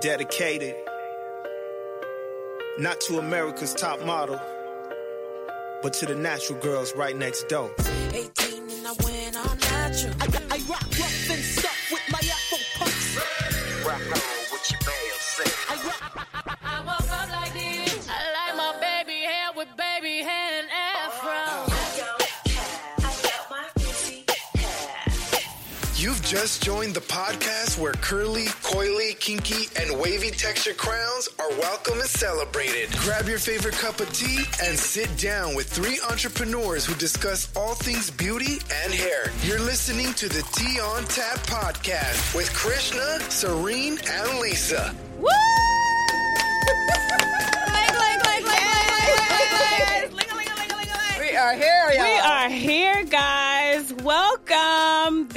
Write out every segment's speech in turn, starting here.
dedicated not to America's top model, but to the natural girls right next door. 18 and I went all natural. I, I rock rough and stuff just joined the podcast where curly, coily, kinky, and wavy texture crowns are welcome and celebrated. Grab your favorite cup of tea and sit down with three entrepreneurs who discuss all things beauty and hair. You're listening to the Tea on Tap podcast with Krishna, Serene, and Lisa. Woo! We are here, y'all. We are here, guys. Welcome.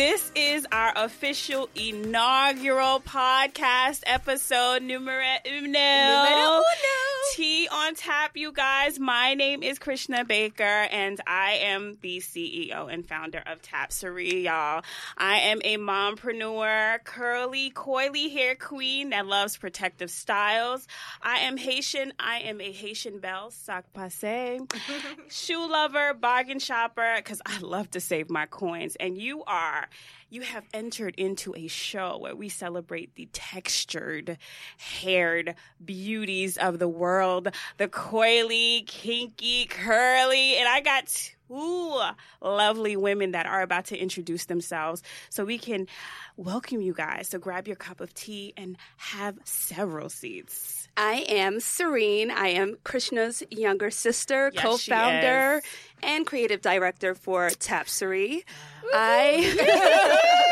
This is our official inaugural podcast episode numero uno. Numero uno. Tea on tap, you guys. My name is Krishna Baker, and I am the CEO and founder of Tapsery, y'all. I am a mompreneur, curly, coily hair queen that loves protective styles. I am Haitian. I am a Haitian belle, sac passe, shoe lover, bargain shopper, because I love to save my coins. And you are. You have entered into a show where we celebrate the textured, haired beauties of the world, the coily, kinky, curly, and I got two lovely women that are about to introduce themselves so we can welcome you guys. So grab your cup of tea and have several seats. I am Serene. I am Krishna's younger sister, Yes, co founder, and creative director for Tapsery. I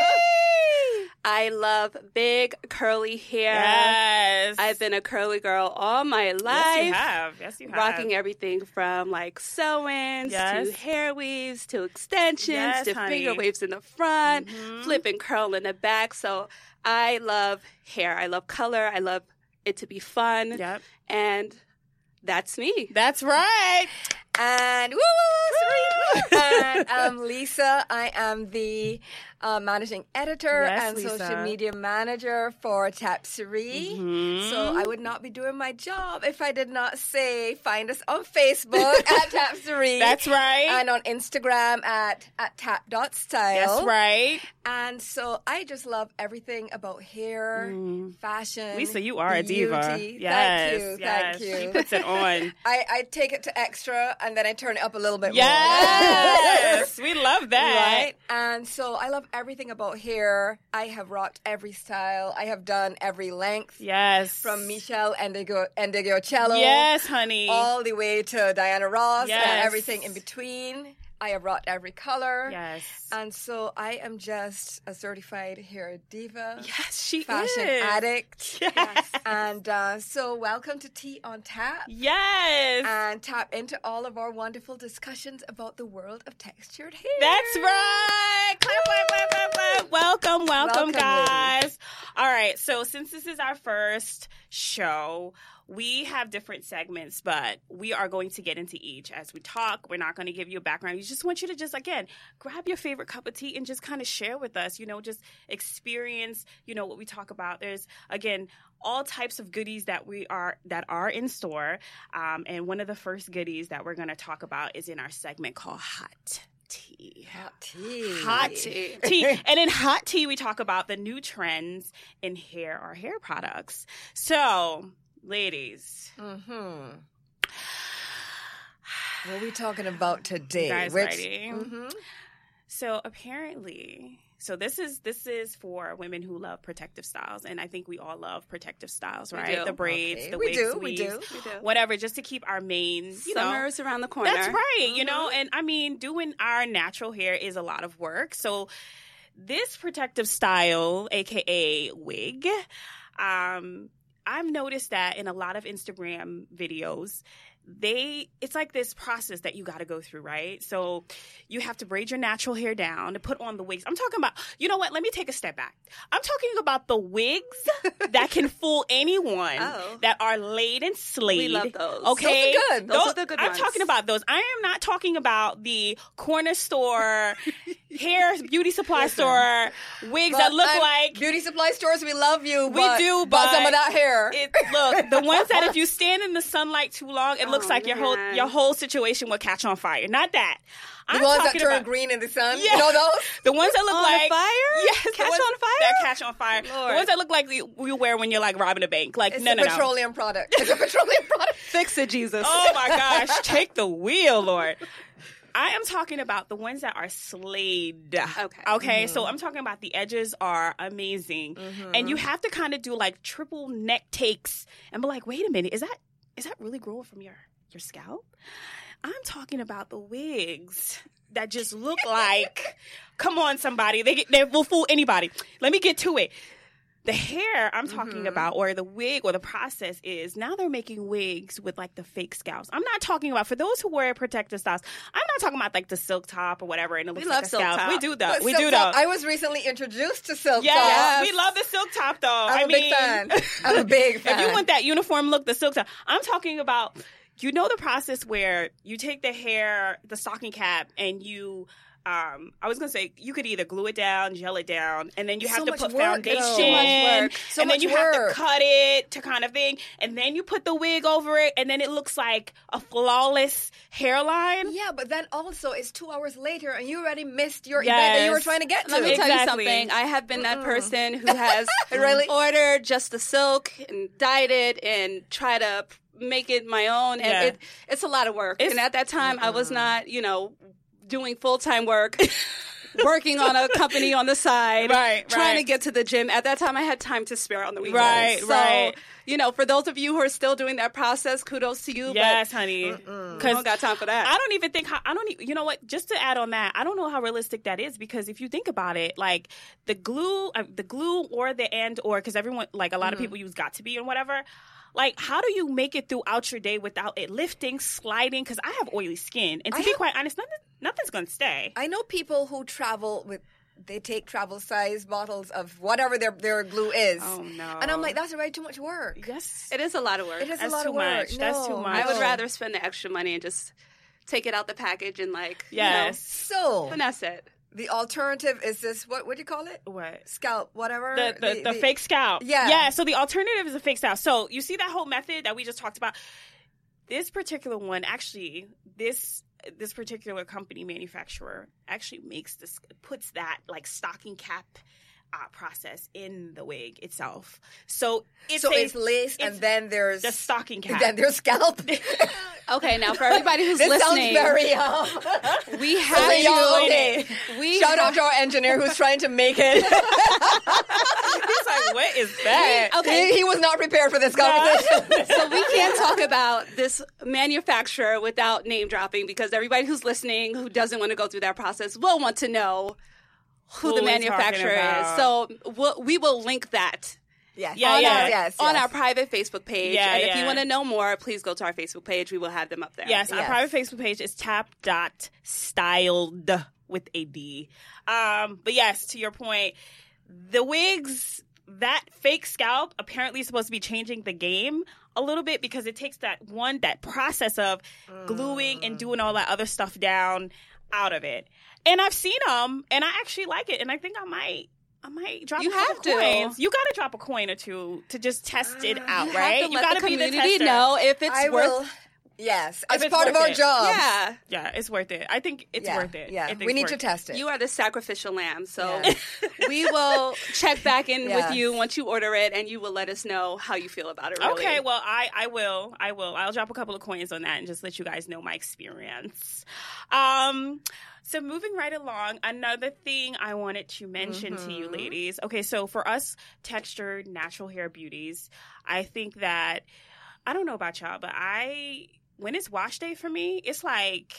I love big curly hair. Yes. I've been a curly girl all my life. Yes, you have. Yes, you have. Rocking everything from like sew-ins Yes. to hair weaves to extensions Yes, to honey. finger waves in the front, Mhm. flip and curl in the back. So I love hair. I love color. I love it to be fun. Yep. And that's me. That's right. And woo, woo, woo, and I'm Lisa. I am the uh, managing editor Yes, and Lisa. social media manager for Tapsery. Mhm. So I would not be doing my job if I did not say find us on Facebook at Tapsery. That's right. And on Instagram at, at tap.style. That's right. And so I just love everything about hair, Mm. fashion. Lisa, you are a diva. beauty. Yes. Thank you. yes. Thank you. She puts it on. I, I take it to extra and then I turn it up a little bit Yes. we love that. Right? And so I love everything about hair. I have rocked every style. I have done every length. Yes. From Michelle Endigo, Cello Yes, honey. all the way to Diana Ross Yes. and everything in between. I have rocked every color. yes. And so I am just a certified hair diva. yes, she is. Fashion is. addict. Yes. And uh, so, welcome to Tea on Tap. Yes. and tap into all of our wonderful discussions about the world of textured hair. That's right. Clap, clap, clap, clap, clap. Welcome, welcome, Welcome, guys. All right. So, since this is our first show, we have different segments, but we are going to get into each as we talk. We're not going to give you a background. We just want you to just, again, grab your favorite cup of tea and just kind of share with us, you know, just experience, you know, what we talk about. There's, again, all types of goodies that we are that are in store um, and one of the first goodies that we're going to talk about is in our segment called hot tea Hot tea. hot tea. tea. And in hot tea, we talk about the new trends in hair or hair products. So, ladies, Mm-hmm. What are we talking about today? you guys Which-? Mhm. So apparently, so this is this is for women who love protective styles, and I think we all love protective styles, right? The braids, Okay, the we wigs, do, we weaves, do. We do. whatever, just to keep our you know, Summer's around the corner. That's right. You Mm-hmm. know, and I mean, doing our natural hair is a lot of work. So this protective style, aka wig, um, I've noticed that in a lot of Instagram videos, they it's like this process that you got to go through, right? So you have to braid your natural hair down to put on the wigs. I'm talking about, you know what? Let me take a step back. I'm talking about the wigs that can fool anyone Oh. that are laid and slayed. We love those. Okay, Those are good. Those are the good I'm ones. talking about those. I am not talking about the corner store hair beauty supply store wigs that look I'm- like beauty supply stores. We love you. We but, do, but some of that hair. it, look, the ones that if you stand in the sunlight too long, it looks Oh, like your whole your whole situation will catch on fire. Not that. the I'm ones that talking turn about- green in the sun. Yeah. You know those? The ones that look On like fire? Yes, the Catch ones on fire? That catch on fire. Lord. The ones that look like you you wear when you're like robbing a bank. Like It's no, a no, no. petroleum product. It's a petroleum product. Fix it, Jesus. Oh my gosh, take the wheel, Lord. I am talking about the ones that are slayed. Okay. Okay. Mm-hmm. So I'm talking about the edges are amazing. And you mm-hmm. have to kind of do like triple neck takes and be like, wait a minute, is that is that really growing from your your scalp? I'm talking about the wigs that just look like come on somebody. They they will fool anybody. Let me get to it. The hair I'm talking mm-hmm. about, or the wig, or the process is now they're making wigs with like the fake scalps. I'm not talking about for those who wear protective styles. I'm not talking about like the silk top or whatever, and it looks love like a silk scalp. top. We do though. But we do top- though. I was recently introduced to silk Yes, top. we love the silk top though. I'm I a mean, big fan. I'm a big fan. if you want that uniform look, the silk top. I'm talking about. You know the process where you take the hair, the stocking cap, and you. Um, I was gonna say you could either glue it down, gel it down, and then you have So to much put work, foundation, though. So much work. So and then much you work. have to cut it to kind of thing, and then you put the wig over it, and then it looks like a flawless hairline. Yeah, but then also it's two hours later and you already missed your event that you were trying to get to. Let me tell you something. I have been that person who has Really? ordered just the silk and dyed it and try to make it my own. And Yeah. it, it's a lot of work. It's- and at that time, I was not, you know, doing full time work. Working on a company on the side, Right, Trying to get to the gym. At that time, I had time to spare on the weekends. Right, so, right. You know, for those of you who are still doing that process, kudos to you. Yes, honey. but I Because don't got time for that. I don't even think how I don't even you know what just to add on that I don't know how realistic that is because if you think about it like the glue uh, the glue or the and or because everyone like a lot of Mm-hmm. people use got to be and whatever like how do you make it throughout your day without it lifting sliding because I have oily skin and to I be have- quite honest nothing, nothing's gonna stay I know people who travel with they take travel size bottles of whatever their their glue is. Oh, no. And I'm like, that's already too much work. yes it is a lot of work. It is a lot too of work. much. That's too much. I would rather spend the extra money and just take it out the package and like yes So you know, finesse it. The alternative is this what what do you call it? what Scalp, whatever. the, the, the, fake scalp. Yeah. Yeah. So the alternative is a fake scalp. So you see that whole method that we just talked about? This particular one, actually, this this particular company manufacturer actually makes this puts that like stocking cap uh, process in the wig itself. So it's So a, it's lace and then there's the stocking cap. then there's scalp. Okay, now for everybody who's this listening, sounds very um, we Okay, have y'all, okay. We Shout have- out to our engineer who's trying to make it. It's like, what is that? Okay. he, he was not prepared for this conversation. so we can't talk about this manufacturer without name dropping because everybody who's listening who doesn't want to go through that process will want to know who, Who the manufacturer is. So we'll, we will link that yes, Yeah, on, yeah. our, yes, on yes. our private Facebook page. Yeah, and if you want to know more, please go to our Facebook page. We will have them up there. Yes, our private Facebook page is tap.styled with a D. Um, but yes, to your point, the wigs, that fake scalp apparently is supposed to be changing the game a little bit because it takes that one, that process of gluing and doing all that other stuff down out of it. And I've seen them and I actually like it. And I think I might. I might drop You a couple have to. coins. You got to drop a coin or two to just test it ah, out, You right? have to you let got the to be the community tester. know if it's I worth. will. Yes, as it's part of our it. job. Yeah. Yeah, it's worth it. I think it's yeah, worth it. Yeah, I think we need to it. test it. You are the sacrificial lamb. So Yeah. we will check back in Yes. with you once you order it and you will let us know how you feel about it. Really. Okay, well, I, I will. I will. I'll drop a couple of coins on that and just let you guys know my experience. Um, so moving right along, another thing I wanted to mention to you ladies. Okay, so for us textured natural hair beauties, I think that I don't know about y'all, but I when it's wash day for me, it's like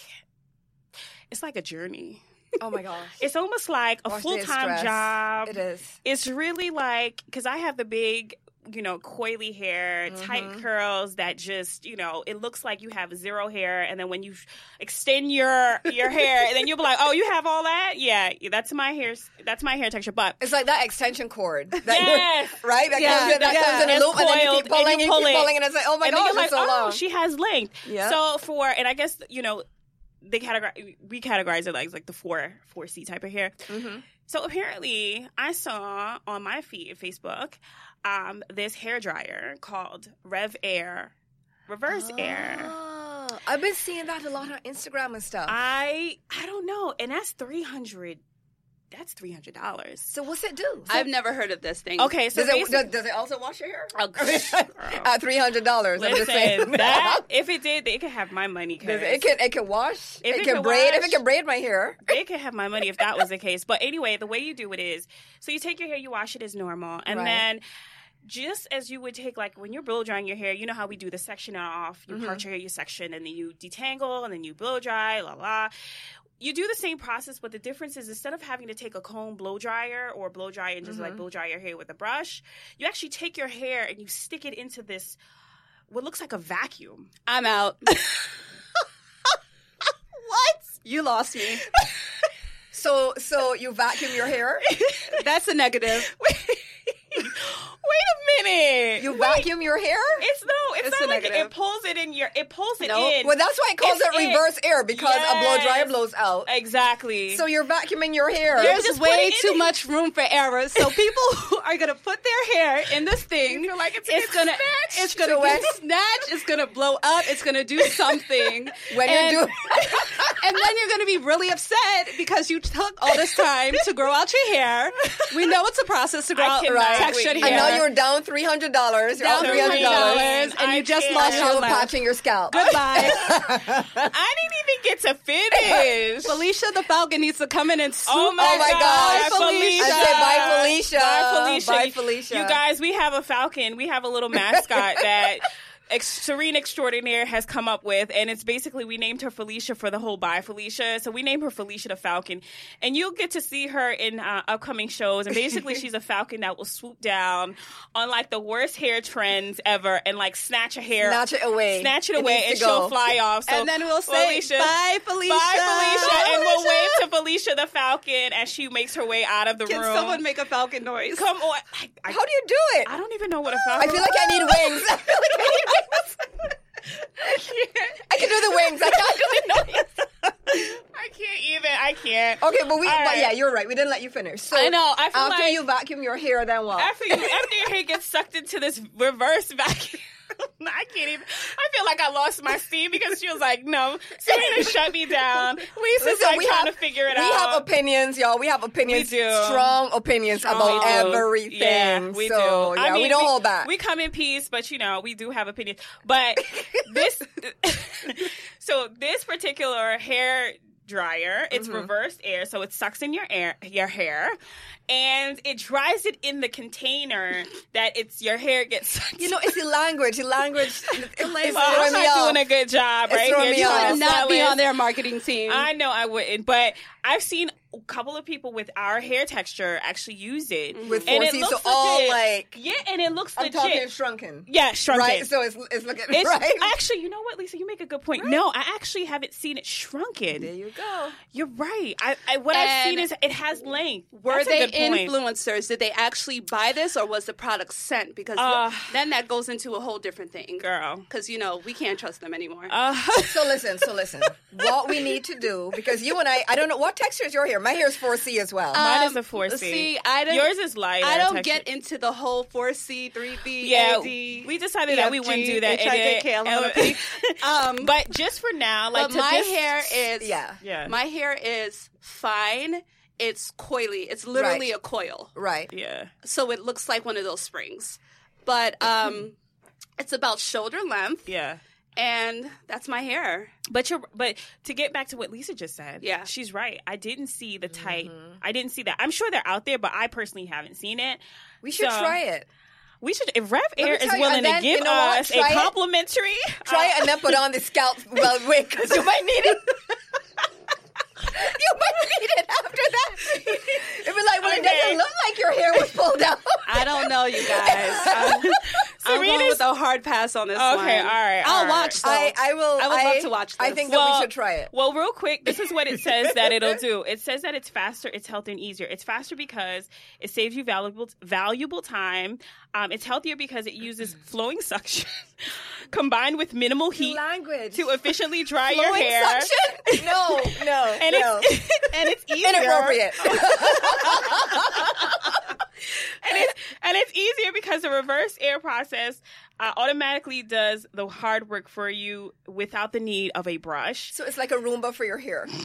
it's like a journey. oh my gosh, It's almost like a full time job. It is. It's really like because I have the big you know, coily hair, tight curls that just, you know, it looks like you have zero hair. And then when you extend your your hair, and then you'll be like, oh, you have all that? Yeah, that's my hair. That's my hair texture. But It's like that extension cord. That Yes. right? That Yeah, comes in, that yeah. comes in a loop, and then you keep pulling and you and, pull keep it. and it's like, oh my and you're like, so oh, long. she has length. Yeah. So for, and I guess you know, they categorize we categorize it like like the four four C type of hair. Mm-hmm. So apparently, I saw on my feed Facebook um, this hair dryer called Rev Air Reverse Air. Oh, I've been seeing that a lot on Instagram and stuff. I I don't know, and that's three hundred. That's three hundred dollars. so what's it do? I've never heard of this thing. Okay, so does it, does, does it also wash your hair? Oh, girl. At three hundred dollars. I'm just saying. That if it did, they could have my money. Does Cause it, it can it can wash. If it, it can can braid. If it can braid my hair. they could have my money if that was the case. But anyway, the way you do it is so you take your hair, you wash it as normal, and Right. then just as you would take like when you're blow drying your hair, you know how we do the section off, you mm-hmm. part your hair, you section, and then you detangle, and then you blow dry, la la. You do the same process, but the difference is instead of having to take a comb blow dryer or blow dry and just like mm-hmm. blow dry your hair with a brush, you actually take your hair and you stick it into this what looks like a vacuum. I'm out. what? You lost me. So so you vacuum your hair. That's a negative. Wait a minute. You vacuum your hair. It's no, it's, It's not a like it, negative. it pulls it in your it pulls it Nope. in. Well, that's why it calls It's it in. reverse air because a blow dryer blows out. exactly. So you're vacuuming your hair. There's just way too much room for error. So people who are gonna put their hair in this thing, feel like it's it's gonna gonna it's gonna So get when- snatched. It's gonna blow up. It's gonna do something. when and, you do. and then you're gonna be really upset because you took all this time to grow out your hair. We know it's a process to grow I out cannot textured hair. I know you're down three hundred dollars. You're Down three hundred dollars. $300, and I you just can't. lost And your you're left. patching your scalp. Goodbye. I didn't even get to finish. Felicia the Falcon needs to come in and oh swoop. Oh my, Oh my God, gosh. Felicia. I said bye, Felicia. Bye, Felicia. Bye, Felicia. You guys, we have a falcon. We have a little mascot that ex- Serene Extraordinaire has come up with, and it's basically we named her Felicia for the whole by Felicia. So we named her Felicia the Falcon, and you'll get to see her in uh, upcoming shows. And basically, she's a falcon that will swoop down on like the worst hair trends ever, and like snatch a hair, Snatch it away. snatch it It away, and to she'll fly off. So and then we'll say Felicia, bye, Felicia. Bye, Felicia, Bye, and we'll wave to Felicia the Falcon as she makes her way out of the Can room. someone make a falcon noise? Come on. I, I, How do you do it? I don't even know what a falcon feel like I need wings. I feel like I need wings. I can do the wings. I can't do the noise. I can't even. I can't. Okay, but we. All But right. yeah, you're right. We didn't let you finish. So I know. I feel after like you vacuum your hair, then what? after you after your hair gets sucked into this reverse vacuum. I can't even. I feel like I lost my steam because she was like, "No, Serena shut me down." Lisa's Listen, like we trying have- to figure it we out. We have opinions, y'all. We have opinions. We do. Strong opinions Strong. about everything. Yeah, we so, do. Yeah, I mean, we don't hold back. We come in peace, but you know, we do have opinions. But this, so this particular hair dryer, it's Mm-hmm. reverse air, so it sucks in your air, your hair, and it dries it in the container that it's your hair gets. Sucked you know, it's the language. The language. It's, it's well, throwing I'm not doing a good job, It's right? throwing here, me trying off. to not be on their marketing team. I know I wouldn't, but I've seen a couple of people with our hair texture actually use it mm-hmm. With and 4C, it so looks all like yeah, and it looks I'm legit. talking shrunken. yeah, shrunken. Right, so it's it's looking It's, right. Actually, you know what, Lisa? You make a good point. No, I actually haven't seen it shrunken. there you go. You're right. I, I what I've seen is it has length. Were That's a they good point. Influencers? Did they actually buy this, or was the product sent? Because Uh, then that goes into a whole different thing, girl? Because you know we can't trust them anymore. Uh, So listen, so listen. what we need to do because you and I, I don't know what texture is your hair. My hair is 4C as well. mine is Um, a four C. see, I don't- Yours is light. I don't get into the whole 4C, 3B, Yeah, AD, we decided that we wouldn't do that. HIJK, And L, it- M, N, P. Um, but just for now, like but to my just- hair is yeah, Yeah. my hair is fine. It's coily. It's literally Right. a coil. right. Yeah. So it looks like one of those springs. But um it's about shoulder length Yeah. and that's my hair. But you're but to get back to what Lisa just said, Yeah. she's right. I didn't see the tight. Mm-hmm. I didn't see that. I'm sure they're out there, but I personally haven't seen it. We should So, try it. We should if Rev me Air is tell you, willing to give you know us Try a it. complimentary. Try it and then put on the scalp well wig because you might need it. you might read it after that. It'd be like, well, it doesn't look like your hair was pulled out. I don't know, you guys. I'm, um, I'm going Serena's- with a hard pass on this Okay, one. all right, I'll all right. watch. Though. I, I will. I would love to watch I this. think that we should try it. Well, real quick, this is what it says that it'll do. It says that it's faster, it's healthier, and easier. It's faster because it saves you valuable valuable time. Um, it's healthier because it uses flowing suction combined with minimal heat Language. to efficiently dry your hair. suction? No, no, And no. it's and it's easier. Inappropriate. and it's and it's easier because the reverse air process uh, automatically does the hard work for you without the need of a brush. so it's like a Roomba for your hair.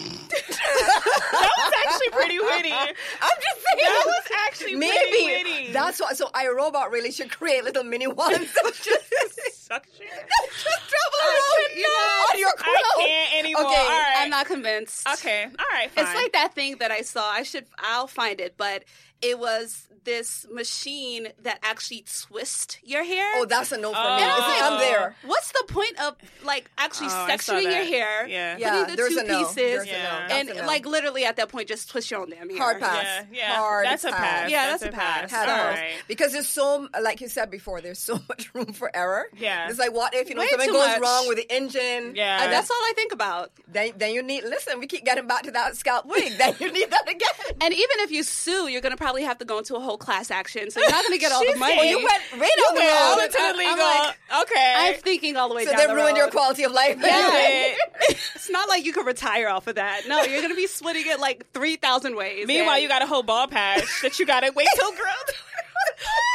That was actually pretty witty. I'm just saying. That was actually Maybe pretty witty. that's what. So iRobot really should create little mini ones that just, suction. just travel around you know, on your crown. I can't anymore. Okay, All right. I'm not convinced. Okay. All right. Fine. It's like that thing that I saw. I should. I'll find it, but it was this machine that actually twists your hair. Oh, that's a no for Oh. me. See, I'm there. What's the point of like actually Oh, sectioning your hair? Yeah. Yeah, putting the there's two a no. pieces, There's Yeah. a no. And a no. like literally at that point, just twist your own damn hair. Hard pass. Yeah, yeah. Hard That's a pass. Yeah, that's, that's a a pass. pass. Had right. Because there's so, like you said before, there's so much room for error. Yeah. It's like, what if, you know, Way something goes much. wrong with the engine? Yeah. And that's all I think about. Then, then you need, listen, we keep getting back to that scalp wig. then you need that again. And even if you sue, you're gonna probably have to go into a whole class action, so you're not gonna get all the money. Oh, you went right on the Yeah, road. went to the I'm like- okay. I'm thinking all the way So down they the ruined your quality of life. Yeah. it's not like you can retire off of that. No, you're gonna be splitting it like three thousand ways. Meanwhile, and- you got a whole ball patch that you got to wait till grow.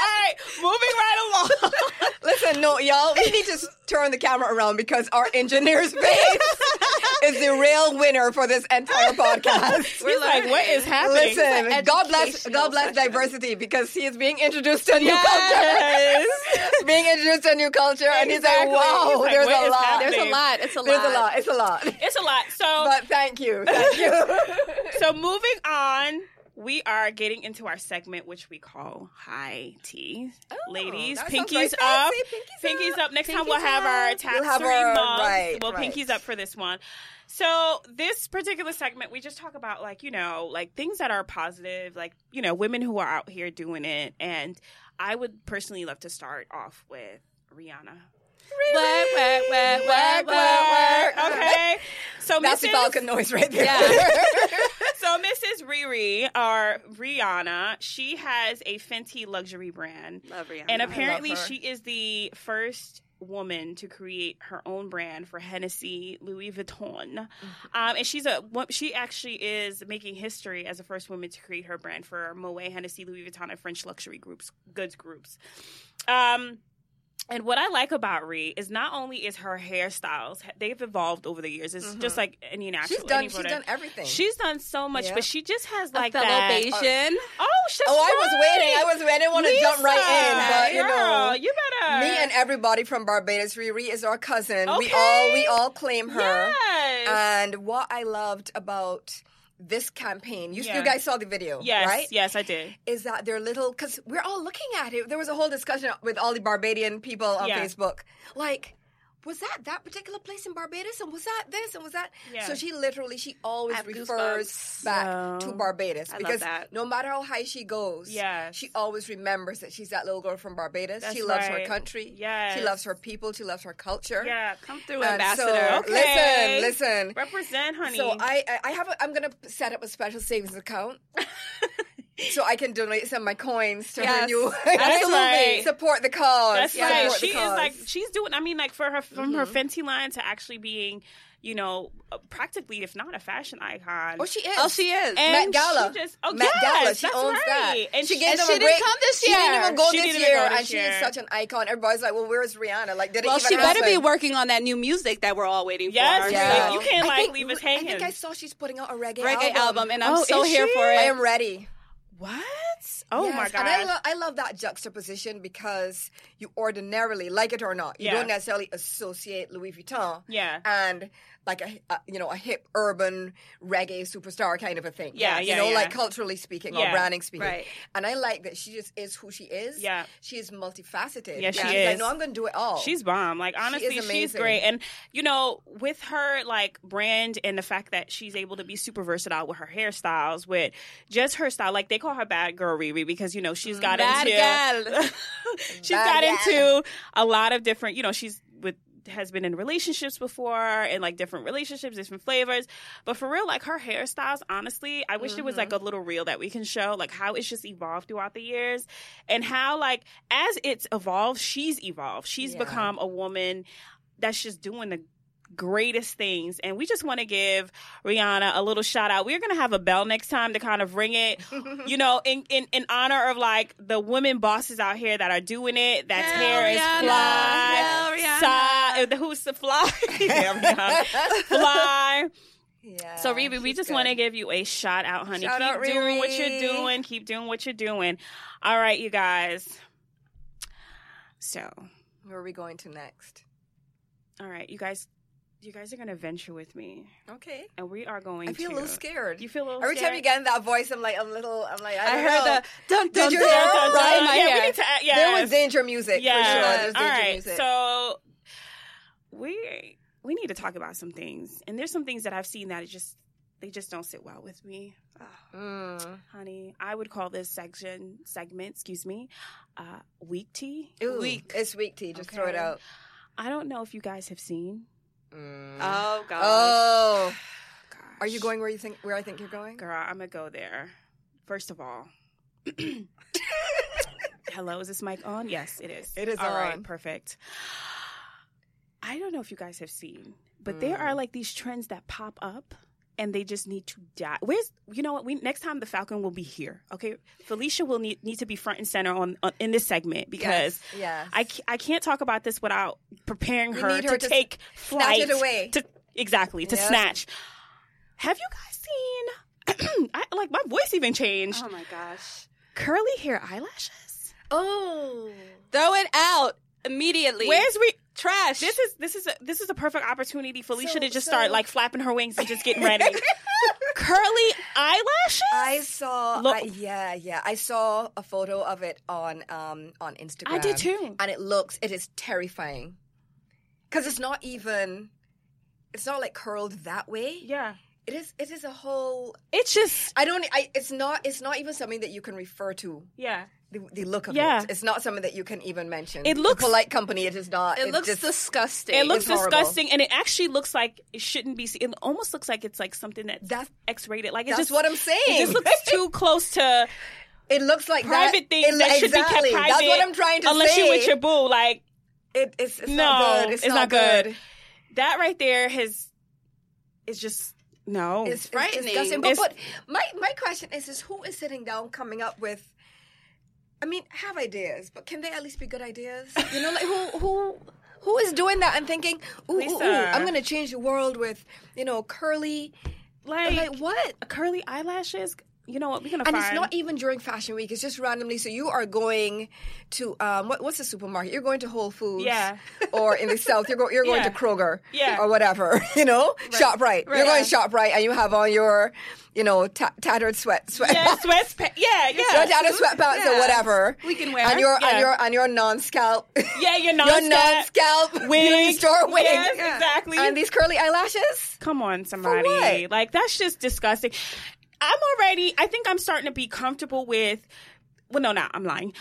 All right, moving right along. Listen, no, y'all, we need to turn the camera around because our engineer's face is the real winner for this entire podcast. He's like, what is happening? Listen, God bless, God bless session. diversity because he is being introduced to a new Yes. culture. being introduced to a new culture, and he's like, "Wow, He's like, there's a lot. happening? There's a lot. It's a lot. There's a lot. It's a lot." It's a lot. So, But thank you, thank you. so moving on, we are getting into our segment, which we call High Tea. Oh, Ladies, Oh, very pinkies up. fancy. Pinkies up. Next time we'll have our up. tax We'll have three our- mugs. right, well, right. pinkies up for this one. So this particular segment, we just talk about like you know like things that are positive, like you know women who are out here doing it, and I would personally love to start off with Rihanna. Work, work, work, work, work, work. Okay, so That's. Falcon noise right there. So Mrs. Riri or Rihanna, she has a Fenty luxury brand. Love Rihanna. And apparently she is the first woman to create her own brand for Hennessy Louis Vuitton. Um, and she's a she actually is making history as the first woman to create her brand for Moet, Hennessy, Louis Vuitton, and French luxury groups goods groups. Um and what I like about Ree is not only is her hairstyles they've evolved over the years. It's just mm-hmm. like any natural. She's done. any She's photo. done everything. She's done so much, Yeah. but she just has A like fellow that. Bajan. Oh, oh, she's Oh, I was waiting. I was waiting. I didn't want to jump right in, but you Girl, know, you better. me and everybody from Barbados, Riri is our cousin. We all we all claim her. Yes. And what I loved about this campaign, you, Yeah. you guys saw the video, yes, right? yes, I did. Is that they're little because we're all looking at it. There was a whole discussion with all the Barbadian people on Yeah. Facebook, like. Was that that particular place in Barbados, and was that this, and was that? Yeah. So she literally, she always refers goosebumps. back to Barbados I love because that. no matter how high she goes, Yes. she always remembers that she's that little girl from Barbados. That's she loves her country. Yes. she loves her people. She loves her culture. Yeah, come through, And ambassador. So, okay, Listen, listen. represent, honey. So I, I- I have, a, I'm gonna set up a special savings account. So I can donate some of my coins to her Yes, new absolutely. right. support the cause. That's Support right. the She is like she's doing. I mean, like for her from her Fenty line to actually being, you know, uh, practically if not a fashion icon. oh, she is. Oh, she is. And Met Gala. She just, oh, Met yes, Gala. She that's owns right. that. And she she, gave and them she a didn't break. come this year. She didn't even go She this didn't year, even go and this she is such an icon. Everybody's like, "Well, where's Rihanna? Like, did it well, even she better be working on that new music that we're all waiting Yes, for. Yeah. like, you can't like think- leave us hanging. I think I saw she's putting out a reggae, reggae album, and I'm Oh, so here for it. I am ready. What? Oh Yes, my god! And I, lo- I love that juxtaposition because you ordinarily, like it or not, you Yeah. don't necessarily associate Louis Vuitton Yeah. and like a, a you know a hip urban reggae superstar kind of a thing. Yeah, you know, yeah. like culturally speaking or branding speaking. right. And I like that she just is who she is. Yeah. she is multifaceted. Yeah, she is. Like, no, I'm going to do it all. She's bomb. Like honestly, she's great. And you know, with her like brand and the fact that she's able to be super versatile with her hairstyles, with just her style. Like they call her Bad Girl Riri because you know she's mm. got Bad into she's Bad got gal. into a lot of different. You know, she's has been in relationships before and like different relationships, different flavors. But for real, like her hairstyles, honestly, I wish there was like mm-hmm. a little reel that we can show, like how it's just evolved throughout the years and how like as it's evolved, she's evolved. She's Yeah. become a woman that's just doing the greatest things and we just want to give rihanna a little shout out we're gonna have a bell next time to kind of ring it you know in, in in honor of like the women bosses out here that are doing it that's Hell, hair is Rihanna. fly Hell. Sa- who's the fly yeah, fly yeah. so Riri, we just want to give you a shout out, honey. Shout Keep out, doing what you're doing. Keep doing what you're doing. All right, you guys. So, Where are we going to next? all right, you guys. You guys are gonna venture with me, Okay. and we are going. I feel to, a little scared. You feel a little Every scared? time you get in that voice, I'm like a little. I'm like I, I heard know. the dun dun you dun hear? dun Right, in my yeah, need to. Yes. There was danger music Yeah. for sure. There's All danger right. music. So we we need to talk about some things, and there's some things that I've seen that it just they just don't sit well with me. Ah, Mm. honey, I would call this section segment, excuse me, uh, weak tea. Ooh, Weak. It's weak tea. Just throw it out. I don't know if you guys have seen. Mm. Oh god. Oh. Gosh. Are you going where you think where I think you're going? Girl, I'm gonna go there. First of all, hello, is this mic on? Yes, it is. It is All right, on. perfect. I don't know if you guys have seen, but there Mm. are like these trends that pop up. And they just need to die. Where's you know what? We next time the Falcon will be here. Okay, Felicia will need need to be front and center on, on in this segment because Yes. I, I can't talk about this without preparing her, her to, to take snatch flight. it away. To, exactly, to Yep. snatch. Have you guys seen, I, like, my voice even changed. Oh my gosh. Curly hair eyelashes? oh. Throw it out immediately. Where's we? Trash? This is this is a, this is a perfect opportunity for Alicia So- to just so- start like flapping her wings and just getting ready. Curly eyelashes. I saw. Look- I, yeah, yeah. I saw a photo of it on um on Instagram. I did too. and it looks. It is terrifying because it's not even. It's not like curled that way. yeah, It is. It is a whole. it's just I don't. I. It's not. It's not even something that you can refer to. yeah. The, the look of Yeah. it. It's not something that you can even mention. It The looks- polite company. It is not. it looks just, disgusting. It looks It's horrible. disgusting, and it actually looks like it shouldn't be. It almost looks like it's like something that's, That's- X-rated. Like it's That's just what I'm saying. It just looks too close to It looks like private that. things It- that should exactly. be kept private. That's what I'm trying to unless say. Unless you're with your boo. Like It, it's, it's No, not good. It's, it's not, not good. good. that right there has is just no. It's, it's frightening. disgusting. But, It's- but my my question is: is who is sitting down coming up with? I mean, have ideas, but can they at least be good ideas? You know, like who who who is doing that and thinking, ooh, ooh, ooh I'm going to change the world with you know curly, like, like what? curly eyelashes. You know what? We're gonna And find. it's not even during Fashion Week. It's just randomly. So you are going to um, what, what's the supermarket? You're going to Whole Foods, Yeah. or in the South, you're, go, you're going Yeah. to Kroger, Yeah. or whatever. You know, Shoprite. You're going Shoprite, and you have on your, you know, ta- tattered sweat sweat. yeah, sweats. Yeah, yeah. Your tattered sweatpants or whatever. We can wear. And your Yeah. and your and your non-scalp. Yeah, your your non-scalp Your non-scalp wig. store wig. Yes, exactly. And these curly eyelashes. Come on, somebody. Like that's just disgusting. I'm already. I think I'm starting to be comfortable with. Well, no, no, I'm lying.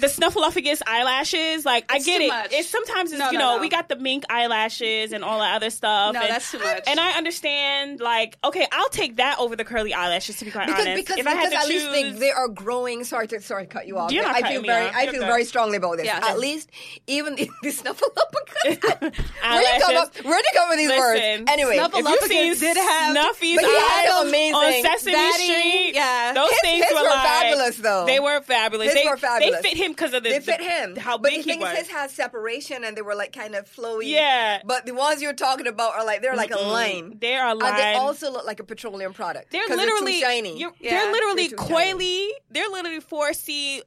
The snuffleupagus eyelashes, like I get too it. much. It's sometimes it's No, you no, know no. we got the mink eyelashes and all the other stuff. No, and, that's too much. And I understand, like, okay, I'll take that over the curly eyelashes. To be quite Because, honest, because, if I had to at choose, least they, they are growing. Sorry to sorry to cut you off. You're not I cutting feel me very off. I You're feel good. very strongly about this. Yeah. At least even the, the snuffleupagus. Where you come Eyelashes. up? Where you come with these words? Anyway, if you've Snuffleupagus did have- Snuffy's But he had eyes some on Sesame Daddy, Street, yeah. those His- things were, were fabulous, though. They were fabulous. They, were fabulous. They fit him because of the they fit him. how but big the he thing was. is, his has separation, and they were like kind of flowy. Yeah. But the ones you're talking about are like they're like a line. They are And they also look like a petroleum product. They're literally. You're, Yeah, they're literally they're shiny. coily. They're literally 4C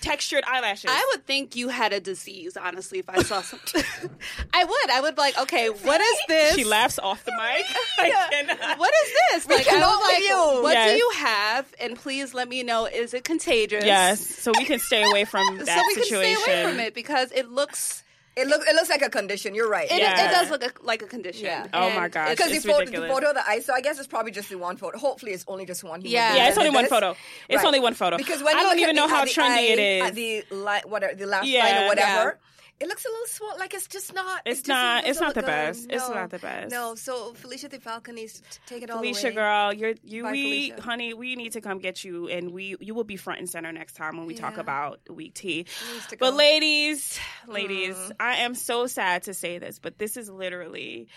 textured eyelashes. I would think you had a disease, honestly, if I saw something. I would. I would be like, okay, what is this? She laughs off the mic. I. What is this? Like, I was like, you. what Yes. do you have? And please let me know, is it contagious? Yes, so we can stay away from that so we situation. can stay away from it because it looks, It looks it looks like a condition. You're right. it, Yeah. it does look a, like a condition. Yeah. Oh my And gosh. it's- Because the, It's photo, the ridiculous. photo that I saw, I guess it's probably just the one photo. Hopefully, it's only just one. human Yeah. Yeah, it's only one this. photo. It's Right. only one photo. Because when I you don't look even at know how trendy eye, it is. At the li- whatever the last Yeah. line or whatever. Yeah. It looks a little swollen, like it's just not. It's it just not- it's not the good. best. It's not the best. No, so Felicia De Falcon to take it all Felicia, away. girl, you're you. Bye, we, Felicia. honey, we need to come get you, and we you will be front and center next time when we talk about weak tea. But ladies, ladies, mm-hmm. I am so sad to say this, but this is literally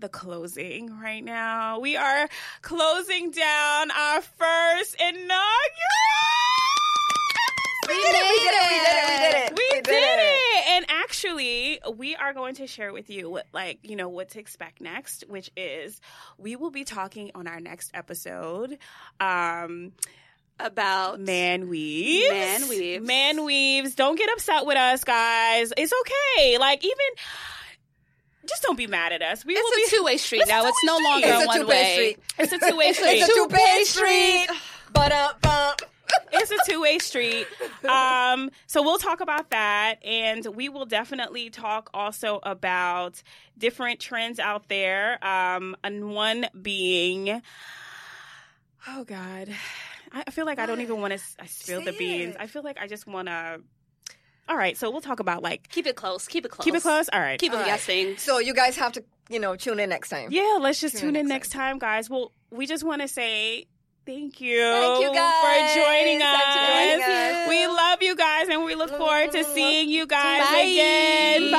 the closing right now. We are closing down our first inaugural. We did it. We did it. We did it. We did it. We did it. And actually, we are going to share with you what like, you know, what to expect next, which is we will be talking on our next episode um about man weaves. Man weaves. Man weaves. Don't get upset with us, guys. It's okay. Like even just don't be mad at us. We will it's be two way street It's a now. It's no longer It's a one two-way street. It's a two-way street. It's a two-page street. But uh, bump. It's a two-way street um so we'll talk about that and we will definitely talk also about different trends out there um and one being oh god i I feel like i don't even want to i spill the beans it. i feel like i just want to all right so we'll talk about like Keep it close. Keep it close. keep it close all right Keep it All right. guessing. So you guys have to, you know, tune in next time. yeah let's just Tune in tune in next next time guys well we just want to say Thank you, Thank you guys for joining us. Joining us. We love you guys, and we look forward to mm-hmm. seeing you guys Bye. again.